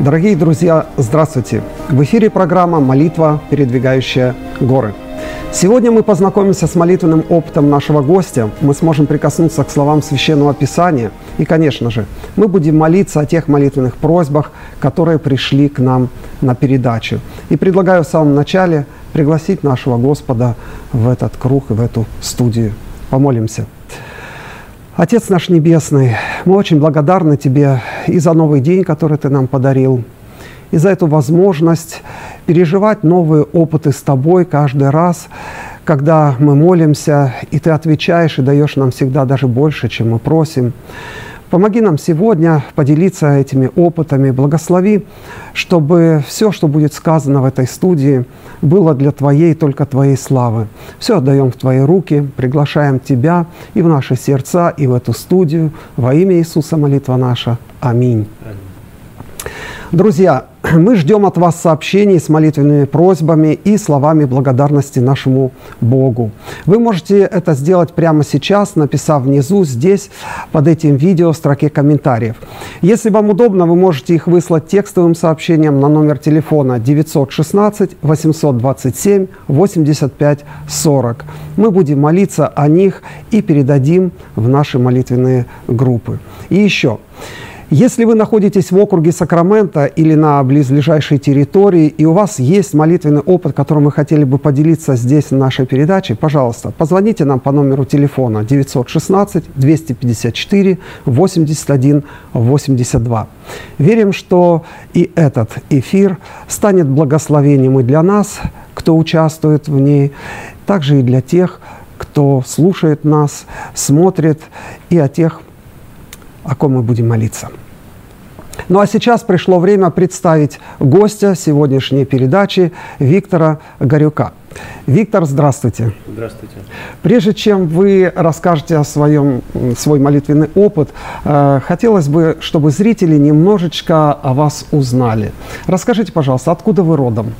Дорогие друзья, здравствуйте! В эфире программа «Молитва, передвигающая горы». Сегодня мы познакомимся с молитвенным опытом нашего гостя. Мы сможем прикоснуться к словам Священного Писания. И, конечно же, мы будем молиться о тех молитвенных просьбах, которые пришли к нам на передачу. И предлагаю в самом начале пригласить нашего Господа в этот круг и в эту студию. Помолимся. Отец наш Небесный, мы очень благодарны Тебе и за новый день, который Ты нам подарил, и за эту возможность переживать новые опыты с Тобой каждый раз, когда мы молимся, и Ты отвечаешь и даешь нам всегда даже больше, чем мы просим. Помоги нам сегодня поделиться этими опытами, благослови, чтобы все, что будет сказано в этой студии, было для Твоей, только Твоей славы. Все отдаем в Твои руки, приглашаем Тебя и в наши сердца, и в эту студию. Во имя Иисуса молитва наша. Аминь. Друзья, мы ждем от вас сообщений с молитвенными просьбами и словами благодарности нашему Богу. Вы можете это сделать прямо сейчас, написав внизу, здесь, под этим видео в строке комментариев. Если вам удобно, вы можете их выслать текстовым сообщением на номер телефона 916 827 85 40. Мы будем молиться о них и передадим в наши молитвенные группы. И еще – если вы находитесь в округе Сакрамента или на близлежащей территории, и у вас есть молитвенный опыт, которым вы хотели бы поделиться здесь, в нашей передаче, пожалуйста, позвоните нам по номеру телефона 916 254 81 82. Верим, что и этот эфир станет благословением и для нас, кто участвует в ней, также и для тех, кто слушает нас, смотрит, и о тех, о ком мы будем молиться. Ну а сейчас пришло время представить гостя сегодняшней передачи Виктора Горюка. Виктор, здравствуйте. Здравствуйте. Прежде чем вы расскажете о своем, свой молитвенный опыт, э, хотелось бы, чтобы зрители немножечко о вас узнали. Расскажите, пожалуйста, откуда вы родом?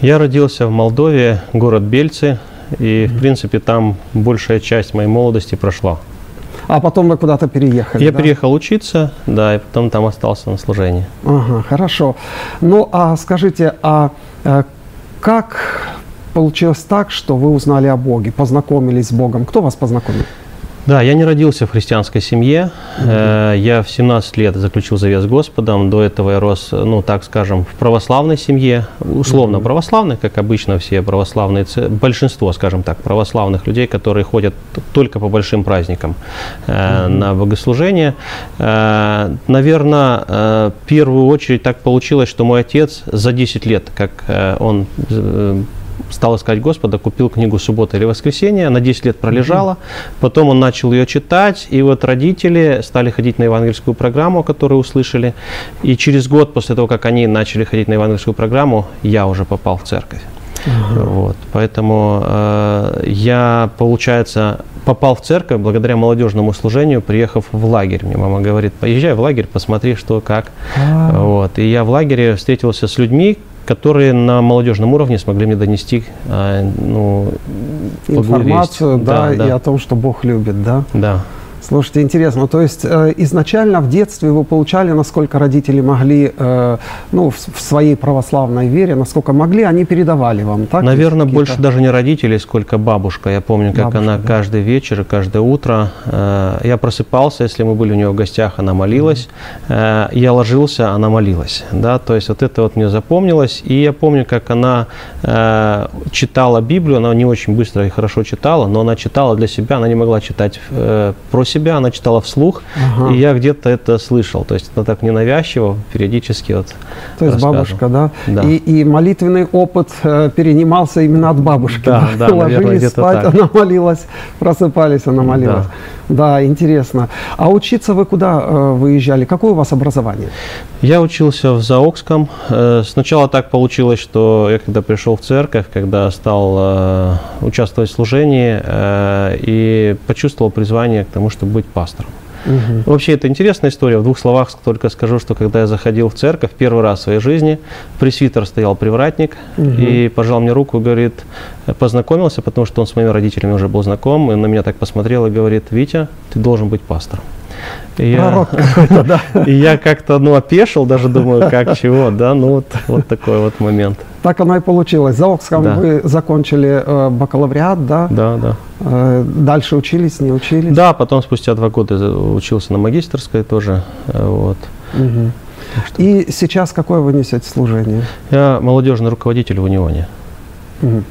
Я родился в Молдове, город Бельцы, и, в принципе, там большая часть моей молодости прошла. А потом вы куда-то переехали? Я да? переехал учиться, да, и потом там остался на служении. Ага, хорошо. Ну, а скажите, а э, как получилось так, что вы узнали о Боге, познакомились с Богом? Кто вас познакомил? Да, я не родился в христианской семье. Mm-hmm. Я в 17 лет заключил завет с Господом. До этого я рос, ну, так скажем, в православной семье. Условно mm-hmm. православной, как обычно все православные, большинство, скажем так, православных людей, которые ходят только по большим праздникам mm-hmm. на богослужение. Э, Наверное, в первую очередь так получилось, что мой отец за 10 лет, как он стал искать Господа, купил книгу «Суббота или воскресенье», она 10 лет пролежала, потом он начал ее читать, и вот родители стали ходить на евангельскую программу, которую услышали, и через год после того, как они начали ходить на евангельскую программу, я уже попал в церковь. uh Вот, поэтому э, я, получается, попал в церковь благодаря молодежному служению, приехав в лагерь. Мне мама говорит, поезжай в лагерь, посмотри, что, как. uh Вот, и я в лагере встретился с людьми, которые на молодежном уровне смогли мне донести э, ну, информацию, да, да, да, и о том, что Бог любит, да? Да. Слушайте, интересно. То есть э, изначально в детстве вы получали, насколько родители могли, э, ну, в, в своей православной вере, насколько могли, они передавали вам, так? Наверное, больше даже не родители, сколько бабушка. Я помню, как бабушка, она да. каждый вечер, каждое утро. Э, я просыпался, если мы были у нее в гостях, она молилась. Mm-hmm. Э, я ложился, она молилась. Да? То есть вот это вот мне запомнилось. И я помню, как она э, читала Библию. Она не очень быстро и хорошо читала, но она читала для себя, она не могла читать э, про себя себя, она читала вслух, ага. и я где-то это слышал. То есть она так ненавязчиво, периодически вот То есть бабушка, да? да. И, и молитвенный опыт э, перенимался именно от бабушки. Да, да, Ложились наверное, спать, так. она молилась, просыпались, она молилась. Да. да, интересно. А учиться вы куда э, выезжали? Какое у вас образование? Я учился в Заокском. Э, сначала так получилось, что я когда пришел в церковь, когда стал э, участвовать в служении э, и почувствовал призвание к тому, чтобы быть пастором. Угу. Вообще, это интересная история. В двух словах только скажу, что когда я заходил в церковь первый раз в своей жизни, пресвитер стоял привратник угу. и пожал мне руку, говорит, познакомился, потому что он с моими родителями уже был знаком, и на меня так посмотрел и говорит, Витя, ты должен быть пастором. И Пророк я, какой-то, да. И я как-то, ну, опешил, даже думаю, как, чего, да, ну, вот, вот такой вот момент. Так оно и получилось. За Оксхам да. вы закончили э, бакалавриат, да? Да, да. Э, дальше учились, не учились? Да, потом спустя два года учился на магистрской тоже, э, вот. Угу. Что... И сейчас какое вы несете служение? Я молодежный руководитель в Унионе. Угу.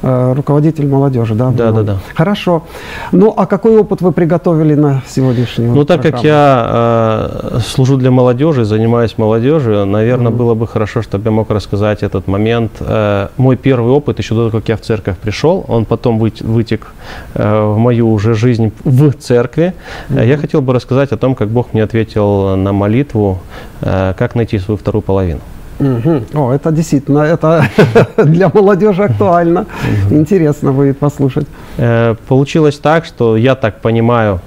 Э, руководитель молодежи, да? Да, да, да. Хорошо. Ну, а какой опыт вы приготовили на сегодняшний Ну, так программу? как я э, служу для молодежи, занимаюсь молодежью, наверное, mm было бы хорошо, чтобы я мог рассказать этот момент. Э, мой первый опыт, еще до того, как я в церковь пришел, он потом вытек э, в мою уже жизнь в церкви. mm Я хотел бы рассказать о том, как Бог мне ответил на молитву, э, как найти свою вторую половину. Угу. О, это действительно, это для молодежи актуально. Интересно будет послушать. Э, получилось так, что я так понимаю,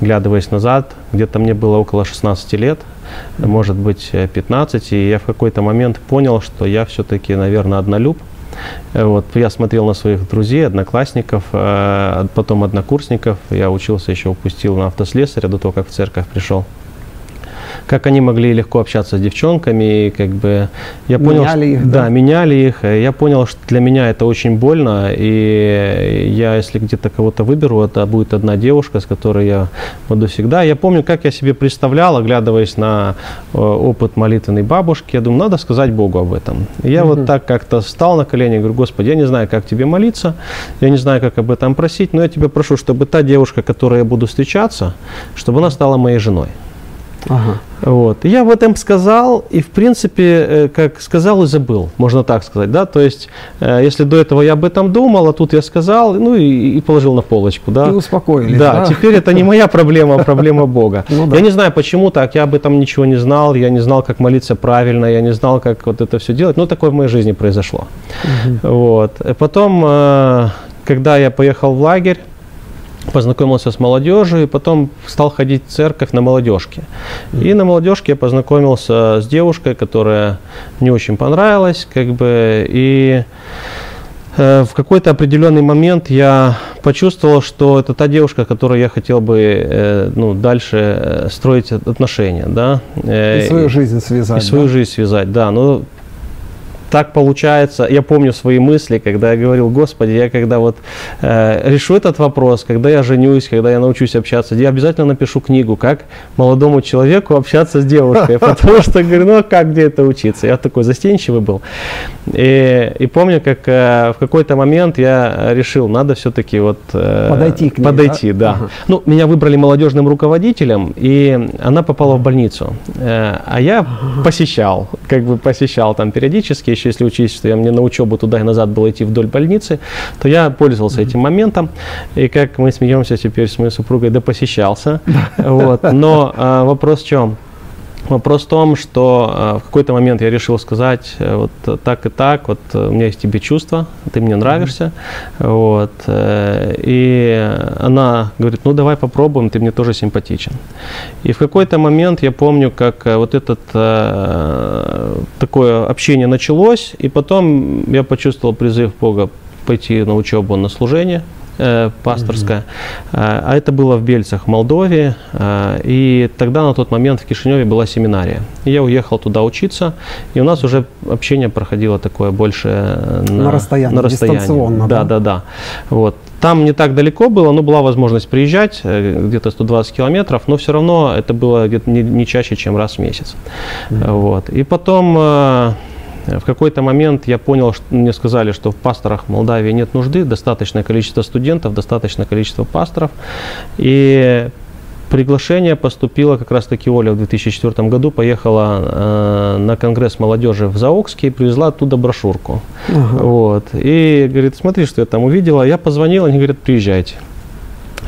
глядываясь назад, где-то мне было около 16 лет, может быть 15, и я в какой-то момент понял, что я все-таки, наверное, однолюб. Э, вот, я смотрел на своих друзей, одноклассников, э, потом однокурсников. Я учился еще, упустил на автослесаря до того, как в церковь пришел как они могли легко общаться с девчонками, и как бы я понял, меняли что, их, да? да, меняли их. Я понял, что для меня это очень больно, и я, если где-то кого-то выберу, это будет одна девушка, с которой я буду всегда. Я помню, как я себе представлял, оглядываясь на э, опыт молитвенной бабушки, я думаю, надо сказать Богу об этом. И я угу. вот так как-то встал на колени, говорю, Господи, я не знаю, как тебе молиться, я не знаю, как об этом просить, но я тебя прошу, чтобы та девушка, которой я буду встречаться, чтобы она стала моей женой. Ага. Вот. Я об этом сказал, и в принципе, э, как сказал и забыл, можно так сказать, да, то есть, э, если до этого я об этом думал, а тут я сказал, ну и, и положил на полочку, да. И успокоились, да. Да, теперь это не моя проблема, а проблема Бога. Ну, да. Я не знаю, почему так, я об этом ничего не знал, я не знал, как молиться правильно, я не знал, как вот это все делать, но такое в моей жизни произошло. Угу. Вот. Потом, э, когда я поехал в лагерь, познакомился с молодежью и потом стал ходить в церковь на молодежке. И на молодежке я познакомился с девушкой, которая мне очень понравилась, как бы, и э, в какой-то определенный момент я почувствовал, что это та девушка, которой я хотел бы э, ну, дальше э, строить отношения, да. И свою жизнь связать. И свою да? жизнь связать, да. Но так получается, я помню свои мысли, когда я говорил, Господи, я когда вот э, решу этот вопрос, когда я женюсь, когда я научусь общаться, я обязательно напишу книгу, как молодому человеку общаться с девушкой, потому что, говорю, ну а как, где это учиться? Я такой застенчивый был. И, и помню, как э, в какой-то момент я решил, надо все-таки вот... Э, подойти к ней, Подойти, да. да. Ага. Ну, меня выбрали молодежным руководителем, и она попала в больницу. Э, а я посещал, как бы посещал там периодически, еще если учесть, что я мне на учебу туда и назад было идти вдоль больницы, то я пользовался этим моментом. И как мы смеемся теперь с моей супругой, да посещался. Вот. Но а, вопрос в чем? Вопрос в том, что э, в какой-то момент я решил сказать э, вот так и так, вот э, у меня есть тебе чувство, ты мне нравишься, mm-hmm. вот, и она говорит, ну давай попробуем, ты мне тоже симпатичен. И в какой-то момент я помню, как вот это такое общение началось, и потом я почувствовал призыв Бога пойти на учебу на служение, э, пасторская. Угу. А это было в Бельцах, в Молдове. Э, и тогда на тот момент в Кишиневе была семинария. И я уехал туда учиться, и у нас уже общение проходило такое больше на, на расстоянии, на расстоянии. дистанционно. Да, да, да. Вот. Там не так далеко было, но была возможность приезжать, где-то 120 километров, но все равно это было где-то не, не чаще, чем раз в месяц. Mm-hmm. Вот. И потом в какой-то момент я понял, что мне сказали, что в пасторах Молдавии нет нужды, достаточное количество студентов, достаточное количество пасторов. И приглашение поступило как раз таки Оля в 2004 году, поехала э, на конгресс молодежи в Заокске и привезла оттуда брошюрку. Ага. Вот. И говорит, смотри, что я там увидела. Я позвонил, они говорят, приезжайте.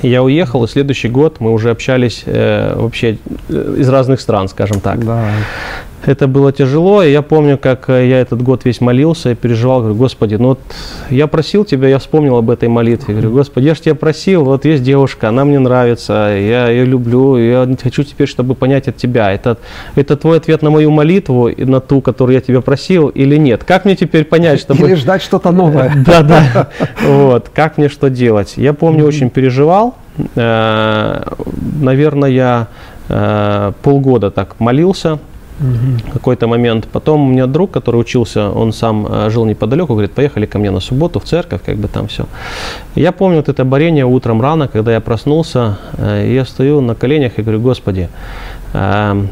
Я уехал, и следующий год мы уже общались э, вообще э, из разных стран, скажем так. Да. Это было тяжело, и я помню, как э, я этот год весь молился и переживал, говорю, Господи, ну вот я просил тебя, я вспомнил об этой молитве, говорю, Господи, я же тебя просил, вот есть девушка, она мне нравится, я ее люблю, я хочу теперь, чтобы понять от тебя, это, это твой ответ на мою молитву, на ту, которую я тебя просил, или нет? Как мне теперь понять, чтобы... Или ждать что-то новое. Да, да, вот, как мне что делать? Я помню, очень переживал, э, наверное, я э, полгода так молился, в какой-то момент. Потом у меня друг, который учился, он сам э, жил неподалеку, говорит, поехали ко мне на субботу в церковь, как бы там все. Я помню вот это борение утром рано, когда я проснулся, э, я стою на коленях и говорю, Господи, э,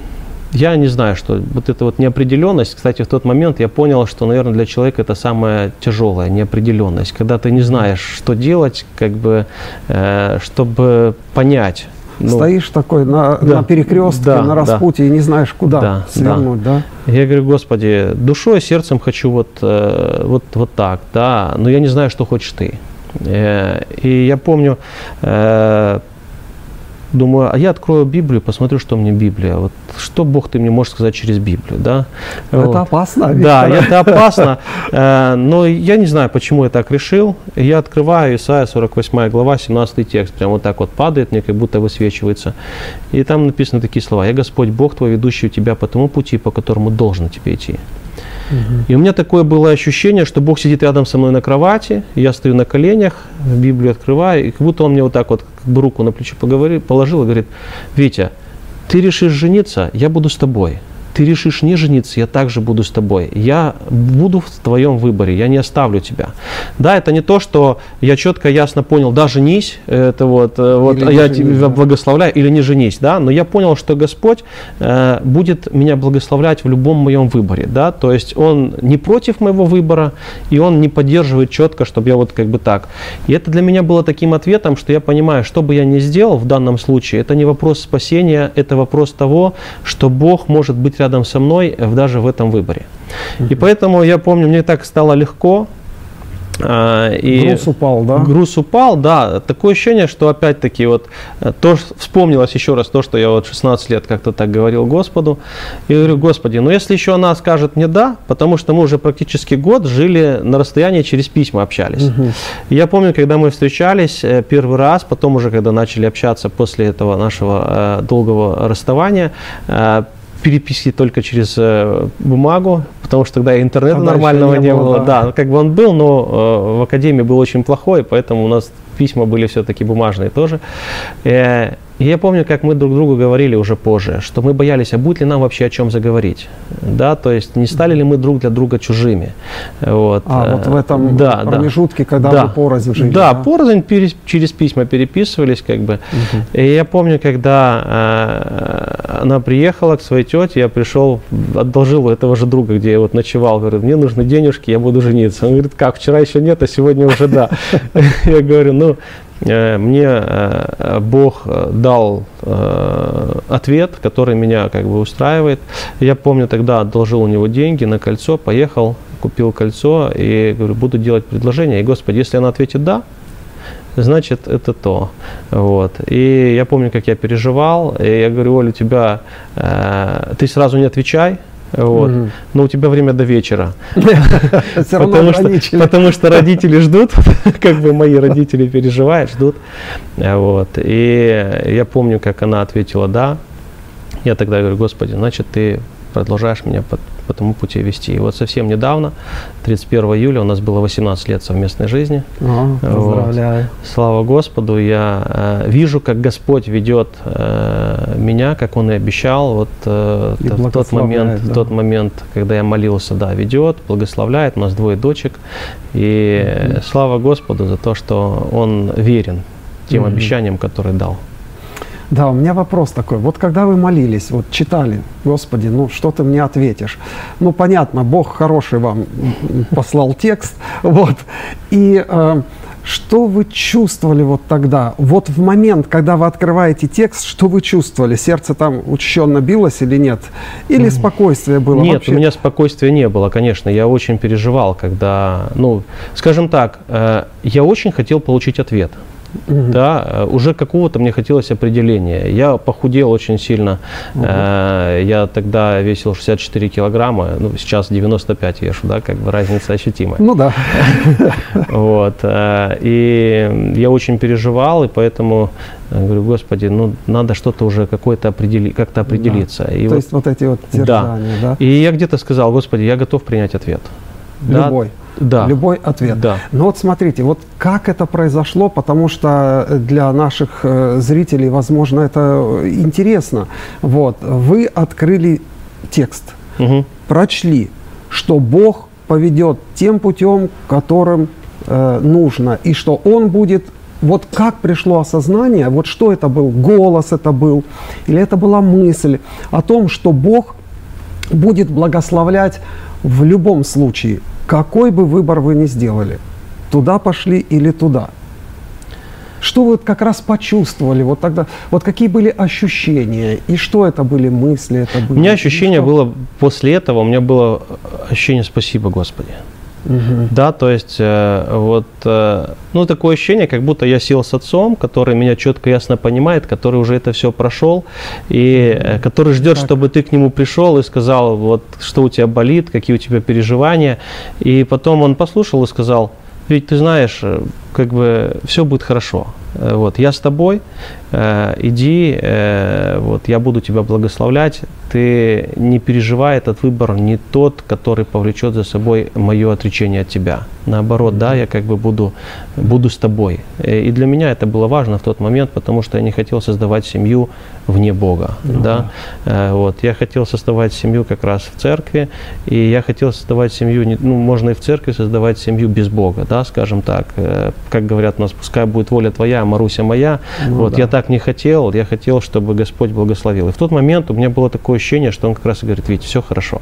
я не знаю, что вот эта вот неопределенность, кстати, в тот момент я понял, что, наверное, для человека это самая тяжелая неопределенность, когда ты не знаешь, что делать, как бы, э, чтобы понять, ну, Стоишь такой на, да, на перекрестке, да, на распутье да, и не знаешь, куда да, свернуть, да. да? Я говорю, Господи, душой, сердцем хочу вот, э, вот, вот так, да, но я не знаю, что хочешь ты. Э, и я помню, э, думаю, а я открою Библию, посмотрю, что мне Библия. Вот что Бог ты мне можешь сказать через Библию, да? Это вот. опасно. Виктор. Да, это опасно. Э, но я не знаю, почему я так решил. Я открываю Исайя 48 глава, 17 текст. Прям вот так вот падает мне, как будто высвечивается. И там написаны такие слова. «Я Господь Бог твой, ведущий тебя по тому пути, по которому должен тебе идти». И у меня такое было ощущение, что Бог сидит рядом со мной на кровати, я стою на коленях, Библию открываю, и как будто он мне вот так вот как бы руку на плечо поговорил, положил и говорит, Витя, ты решишь жениться, я буду с тобой ты решишь не жениться, я также буду с тобой. Я буду в твоем выборе, я не оставлю тебя. Да, это не то, что я четко, ясно понял, да, женись, это вот, э, вот или я женись, тебя да. благословляю, или не женись, да, но я понял, что Господь э, будет меня благословлять в любом моем выборе, да, то есть Он не против моего выбора, и Он не поддерживает четко, чтобы я вот как бы так. И это для меня было таким ответом, что я понимаю, что бы я ни сделал в данном случае, это не вопрос спасения, это вопрос того, что Бог может быть рядом со мной даже в этом выборе. И поэтому я помню, мне так стало легко, а, и груз упал, да? Груз упал, да. Такое ощущение, что опять-таки вот э, то, вспомнилось еще раз то, что я вот 16 лет как-то так говорил Господу. И говорю, Господи, ну если еще она скажет мне да, потому что мы уже практически год жили на расстоянии, через письма общались. Угу. И я помню, когда мы встречались э, первый раз, потом уже когда начали общаться после этого нашего э, долгого расставания, переписки только через э, бумагу, потому что тогда интернета тогда нормального не, не было. было. Да, как бы он был, но э, в академии был очень плохой, поэтому у нас письма были все-таки бумажные тоже. Э, и я помню, как мы друг другу говорили уже позже, что мы боялись, а будет ли нам вообще о чем заговорить. Да, то есть не стали ли мы друг для друга чужими. Вот. А, вот в этом да, промежутке, да. когда да. вы порознь жили. Да, да? порознь через письма переписывались как бы. Угу. И я помню, когда э, она приехала к своей тете, я пришел, одолжил у этого же друга, где я вот ночевал, говорю, мне нужны денежки, я буду жениться. Он говорит, как, вчера еще нет, а сегодня уже да. Я говорю, ну, мне э, Бог э, дал ответ, который меня как бы устраивает. Я помню, тогда одолжил у него деньги на кольцо, поехал, купил кольцо и говорю, буду делать предложение. И, Господи, если она ответит «да», значит, это то. Вот. И я помню, как я переживал, и я говорю, Оля, у тебя, э, ты сразу не отвечай, вот. Угу. Но у тебя время до вечера. потому, что, потому что родители ждут, как бы мои родители переживают, ждут. Вот. И я помню, как она ответила «да». Я тогда говорю, Господи, значит, ты продолжаешь меня под, по тому пути вести. И вот совсем недавно, 31 июля, у нас было 18 лет совместной жизни. О, поздравляю. Вот. Слава Господу, я э, вижу, как Господь ведет э, меня, как Он и обещал. Вот э, и в тот момент, да. в тот момент, когда я молился, да, ведет, благословляет. У нас двое дочек. И mm-hmm. слава Господу за то, что Он верен тем mm-hmm. обещаниям, которые дал. Да, у меня вопрос такой. Вот когда вы молились, вот читали, Господи, ну что ты мне ответишь? Ну понятно, Бог хороший вам послал текст, вот. И э, что вы чувствовали вот тогда? Вот в момент, когда вы открываете текст, что вы чувствовали? Сердце там учащенно билось или нет? Или спокойствие было? Нет, вообще? у меня спокойствия не было, конечно. Я очень переживал, когда, ну, скажем так, э, я очень хотел получить ответ угу. да, э, уже какого-то мне хотелось определения. Я похудел очень сильно. Угу. Я тогда весил 64 килограмма, ну, сейчас 95 вешу, да, как бы разница ощутимая. Ну да. Вот. Э, и я очень переживал, и поэтому говорю, господи, ну надо что-то уже какое-то определи, как-то определиться. Да. И То вот, есть вот эти вот терзания, да. да? И я где-то сказал, господи, я готов принять ответ. Любой. Да, да. любой ответ. Да. Но вот смотрите, вот как это произошло, потому что для наших э, зрителей, возможно, это интересно. Вот, вы открыли текст, угу. прочли, что Бог поведет тем путем, которым э, нужно, и что Он будет вот как пришло осознание, вот что это был, голос это был, или это была мысль о том, что Бог будет благословлять в любом случае, какой бы выбор вы ни сделали, туда пошли или туда. Что вы как раз почувствовали вот тогда? Вот какие были ощущения? И что это были мысли? Это были, у меня ощущение было после этого, у меня было ощущение «Спасибо, Господи». Угу. Да, то есть э, вот, э, ну, такое ощущение, как будто я сел с отцом, который меня четко, ясно понимает, который уже это все прошел, и э, который ждет, так. чтобы ты к нему пришел и сказал, вот, что у тебя болит, какие у тебя переживания, и потом он послушал и сказал, ведь ты знаешь, э, как бы все будет хорошо. Э, вот, я с тобой, иди, э, вот, я буду тебя благословлять. Ты не переживай, этот выбор не тот, который повлечет за собой мое отречение от тебя. Наоборот, да, я как бы буду, буду с тобой. Э, и для меня это было важно в тот момент, потому что я не хотел создавать семью вне Бога. Ну, да? Э, вот, я хотел создавать семью как раз в церкви, и я хотел создавать семью, ну, можно и в церкви создавать семью без Бога, да, скажем так. Э, как говорят у нас, пускай будет воля твоя, Маруся моя. Ну, вот, да. я так не хотел, я хотел, чтобы Господь благословил. И в тот момент у меня было такое ощущение, что Он как раз и говорит, Витя, все хорошо.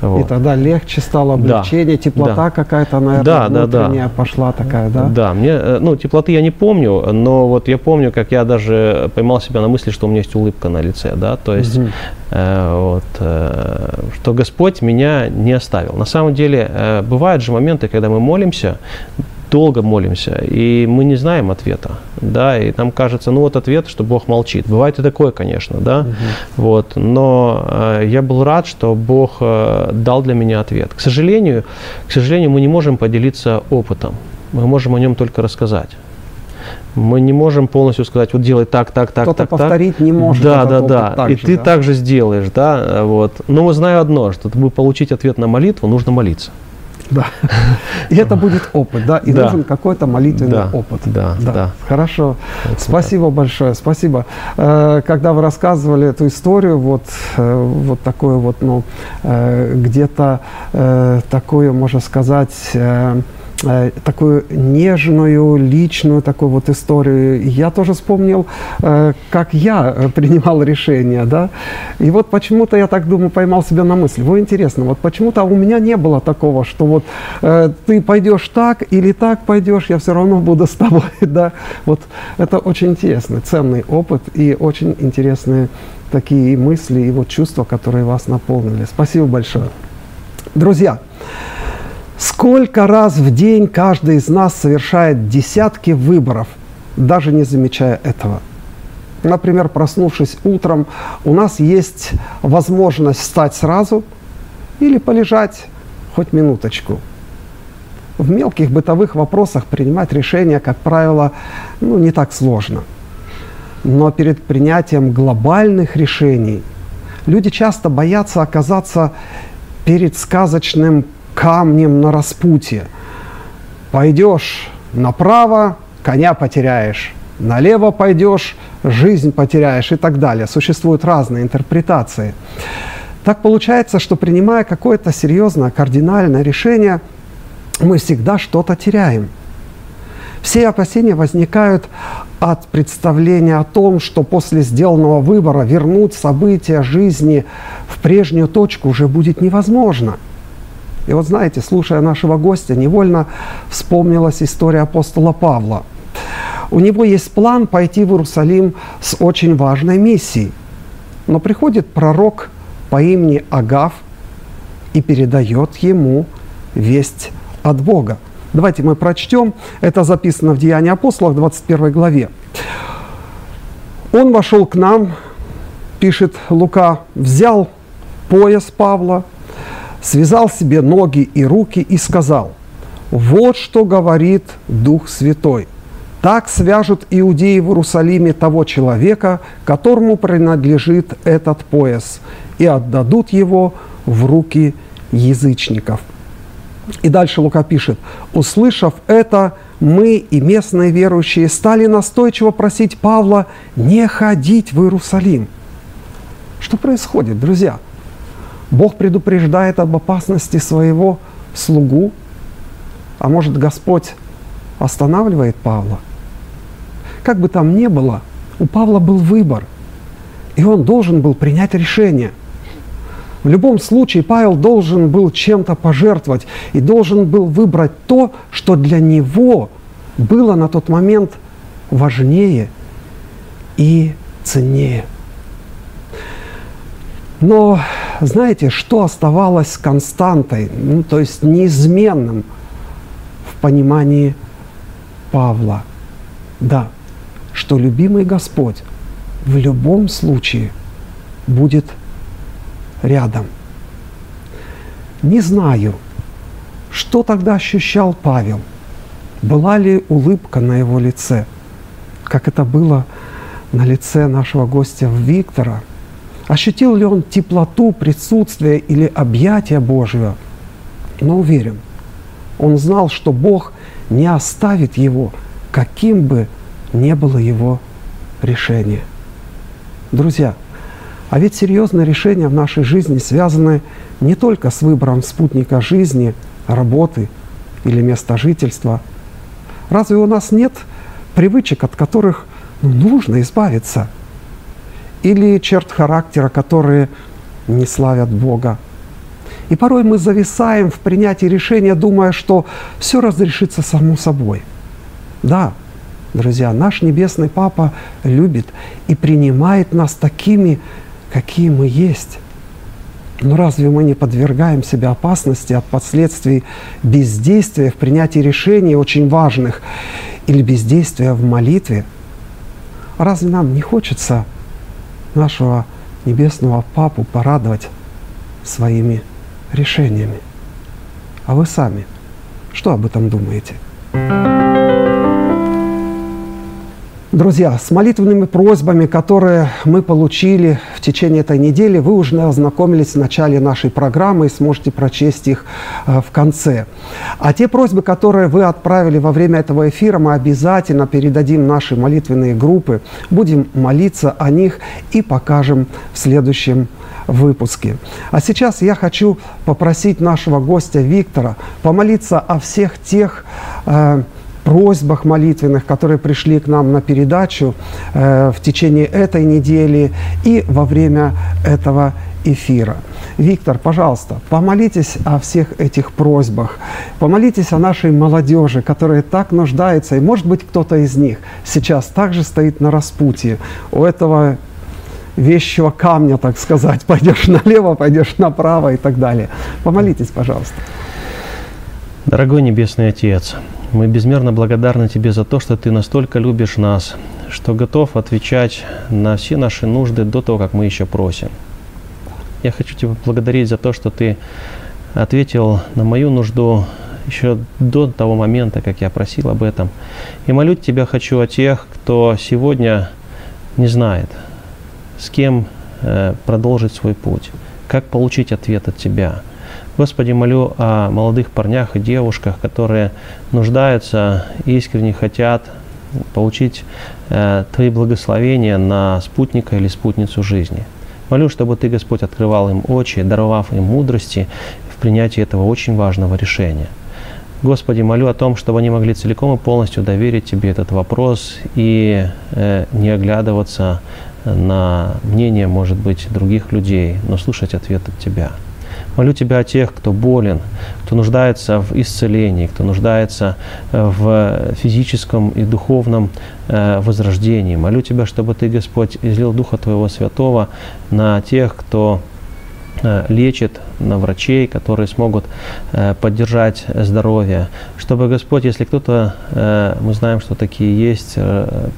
Вот. И тогда легче стало облегчение, да. теплота да. какая-то, наверное, да, да, да. пошла такая, да? Да, мне, э, ну, теплоты я не помню, но вот я помню, как я даже поймал себя на мысли, что у меня есть улыбка на лице, да, то есть, угу. э, вот, э, что Господь меня не оставил. На самом деле, э, бывают же моменты, когда мы молимся, долго молимся, и мы не знаем ответа, да, и нам кажется, ну вот ответ, что Бог молчит. Бывает и такое, конечно, да, угу. вот, но э, я был рад, что Бог э, дал для меня ответ. К сожалению, к сожалению, мы не можем поделиться опытом, мы можем о нем только рассказать. Мы не можем полностью сказать, вот делай так, так, так, Кто-то так, повторить так. не может. Да, да, да. И же, ты да? также сделаешь, да, вот. Но мы знаем одно, что чтобы получить ответ на молитву, нужно молиться. Да. И это будет опыт, да, и да. нужен какой-то молитвенный да. опыт. Да, да. да. Хорошо. Это спасибо так. большое, спасибо. Э, когда вы рассказывали эту историю, вот, э, вот такое вот, ну, э, где-то такое, можно сказать, такую нежную, личную такую вот историю. Я тоже вспомнил, э, как я э, принимал решения, да. И вот почему-то я так думаю, поймал себя на мысли. Вот интересно, вот почему-то у меня не было такого, что вот ты пойдешь так или так пойдешь, я все равно буду с тобой, да. Вот это очень интересный, ценный опыт и очень интересные такие мысли и вот чувства, которые вас наполнили. Спасибо большое. Друзья, Сколько раз в день каждый из нас совершает десятки выборов, даже не замечая этого. Например, проснувшись утром, у нас есть возможность встать сразу или полежать хоть минуточку. В мелких бытовых вопросах принимать решения, как правило, ну, не так сложно. Но перед принятием глобальных решений люди часто боятся оказаться перед сказочным камнем на распутье. Пойдешь направо, коня потеряешь, налево пойдешь, жизнь потеряешь и так далее. Существуют разные интерпретации. Так получается, что принимая какое-то серьезное, кардинальное решение, мы всегда что-то теряем. Все опасения возникают от представления о том, что после сделанного выбора вернуть события жизни в прежнюю точку уже будет невозможно – и вот знаете, слушая нашего гостя, невольно вспомнилась история апостола Павла. У него есть план пойти в Иерусалим с очень важной миссией. Но приходит пророк по имени Агав и передает ему весть от Бога. Давайте мы прочтем. Это записано в Деянии апостолов, 21 главе. Он вошел к нам, пишет Лука, взял пояс Павла, связал себе ноги и руки и сказал, «Вот что говорит Дух Святой. Так свяжут иудеи в Иерусалиме того человека, которому принадлежит этот пояс, и отдадут его в руки язычников». И дальше Лука пишет, услышав это, мы и местные верующие стали настойчиво просить Павла не ходить в Иерусалим. Что происходит, друзья? Бог предупреждает об опасности своего слугу, а может Господь останавливает Павла? Как бы там ни было, у Павла был выбор, и он должен был принять решение – в любом случае Павел должен был чем-то пожертвовать и должен был выбрать то, что для него было на тот момент важнее и ценнее. Но знаете, что оставалось константой, ну, то есть неизменным в понимании Павла? Да, что любимый Господь в любом случае будет рядом. Не знаю, что тогда ощущал Павел. Была ли улыбка на его лице, как это было на лице нашего гостя Виктора? Ощутил ли он теплоту присутствия или объятия Божьего? Но уверен, он знал, что Бог не оставит его, каким бы ни было его решение. Друзья, а ведь серьезные решения в нашей жизни связаны не только с выбором спутника жизни, работы или места жительства. Разве у нас нет привычек, от которых ну, нужно избавиться? Или черт характера, которые не славят Бога? И порой мы зависаем в принятии решения, думая, что все разрешится само собой. Да, друзья, наш Небесный Папа любит и принимает нас такими, какие мы есть. Но разве мы не подвергаем себя опасности от последствий бездействия в принятии решений очень важных или бездействия в молитве? Разве нам не хочется нашего небесного Папу порадовать своими решениями? А вы сами что об этом думаете? Друзья, с молитвенными просьбами, которые мы получили в течение этой недели, вы уже ознакомились в начале нашей программы и сможете прочесть их э, в конце. А те просьбы, которые вы отправили во время этого эфира, мы обязательно передадим наши молитвенные группы, будем молиться о них и покажем в следующем выпуске. А сейчас я хочу попросить нашего гостя Виктора помолиться о всех тех э, просьбах молитвенных, которые пришли к нам на передачу э, в течение этой недели и во время этого эфира. Виктор, пожалуйста, помолитесь о всех этих просьбах. Помолитесь о нашей молодежи, которая так нуждается. И, может быть, кто-то из них сейчас также стоит на распутье у этого вещего камня, так сказать. Пойдешь налево, пойдешь направо и так далее. Помолитесь, пожалуйста. Дорогой Небесный Отец, мы безмерно благодарны Тебе за то, что Ты настолько любишь нас, что готов отвечать на все наши нужды до того, как мы еще просим. Я хочу Тебя благодарить за то, что Ты ответил на мою нужду еще до того момента, как я просил об этом. И молю Тебя хочу о тех, кто сегодня не знает, с кем э, продолжить свой путь, как получить ответ от Тебя – Господи, молю о молодых парнях и девушках, которые нуждаются, искренне хотят получить э, Твои благословения на спутника или спутницу жизни. Молю, чтобы Ты, Господь, открывал им очи, даровав им мудрости в принятии этого очень важного решения. Господи, молю о том, чтобы они могли целиком и полностью доверить Тебе этот вопрос и э, не оглядываться на мнение, может быть, других людей, но слушать ответ от Тебя. Молю Тебя о тех, кто болен, кто нуждается в исцелении, кто нуждается э, в физическом и духовном э, возрождении. Молю Тебя, чтобы Ты, Господь, излил Духа Твоего Святого на тех, кто Э, лечит, на врачей, которые смогут поддержать здоровье. Чтобы Господь, если кто-то, мы знаем, что такие есть,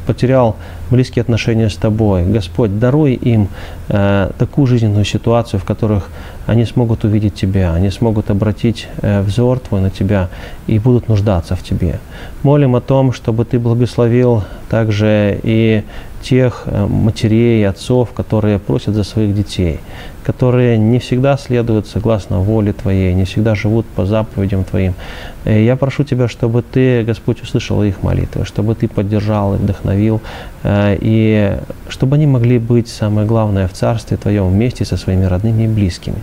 потерял близкие отношения с Тобой, Господь, даруй им такую жизненную ситуацию, в которых они смогут увидеть Тебя, они смогут обратить взор Твой на Тебя и будут нуждаться в Тебе. Молим о том, чтобы Ты благословил также и тех матерей, отцов, которые просят за своих детей, которые не всегда следуют согласно воле Твоей, не всегда живут по заповедям Твоим. И я прошу Тебя, чтобы Ты, Господь, услышал их молитвы, чтобы Ты поддержал и вдохновил, э, и чтобы они могли быть, самое главное, в Царстве Твоем вместе со своими родными и близкими.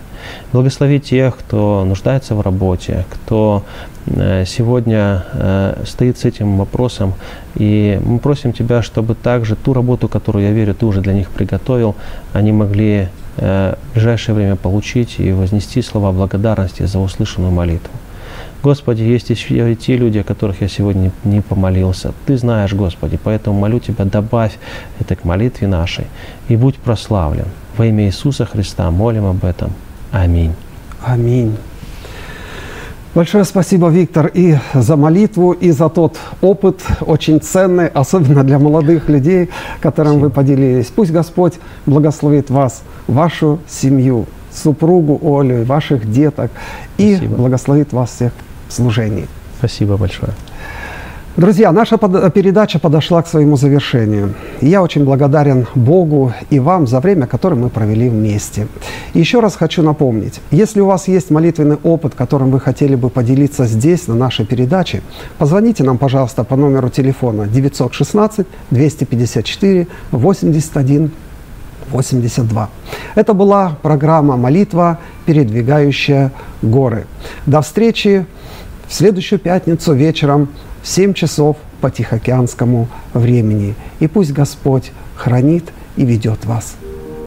Благослови тех, кто нуждается в работе, кто э, сегодня э, стоит с этим вопросом. И мы просим Тебя, чтобы также ту работу, которую, я верю, Ты уже для них приготовил, они могли в ближайшее время получить и вознести слова благодарности за услышанную молитву. Господи, есть еще и те люди, о которых я сегодня не помолился. Ты знаешь, Господи, поэтому молю Тебя, добавь это к молитве нашей и будь прославлен. Во имя Иисуса Христа молим об этом. Аминь. Аминь. Большое спасибо, Виктор, и за молитву, и за тот опыт очень ценный, особенно для молодых людей, которым спасибо. вы поделились. Пусть Господь благословит вас, вашу семью, супругу Олю, ваших деток, спасибо. и благословит вас всех служении. Спасибо большое. Друзья, наша передача подошла к своему завершению. Я очень благодарен Богу и вам за время, которое мы провели вместе. Еще раз хочу напомнить, если у вас есть молитвенный опыт, которым вы хотели бы поделиться здесь, на нашей передаче, позвоните нам, пожалуйста, по номеру телефона 916 254 81 82. Это была программа «Молитва, передвигающая горы». До встречи в следующую пятницу вечером в 7 часов по Тихоокеанскому времени. И пусть Господь хранит и ведет вас.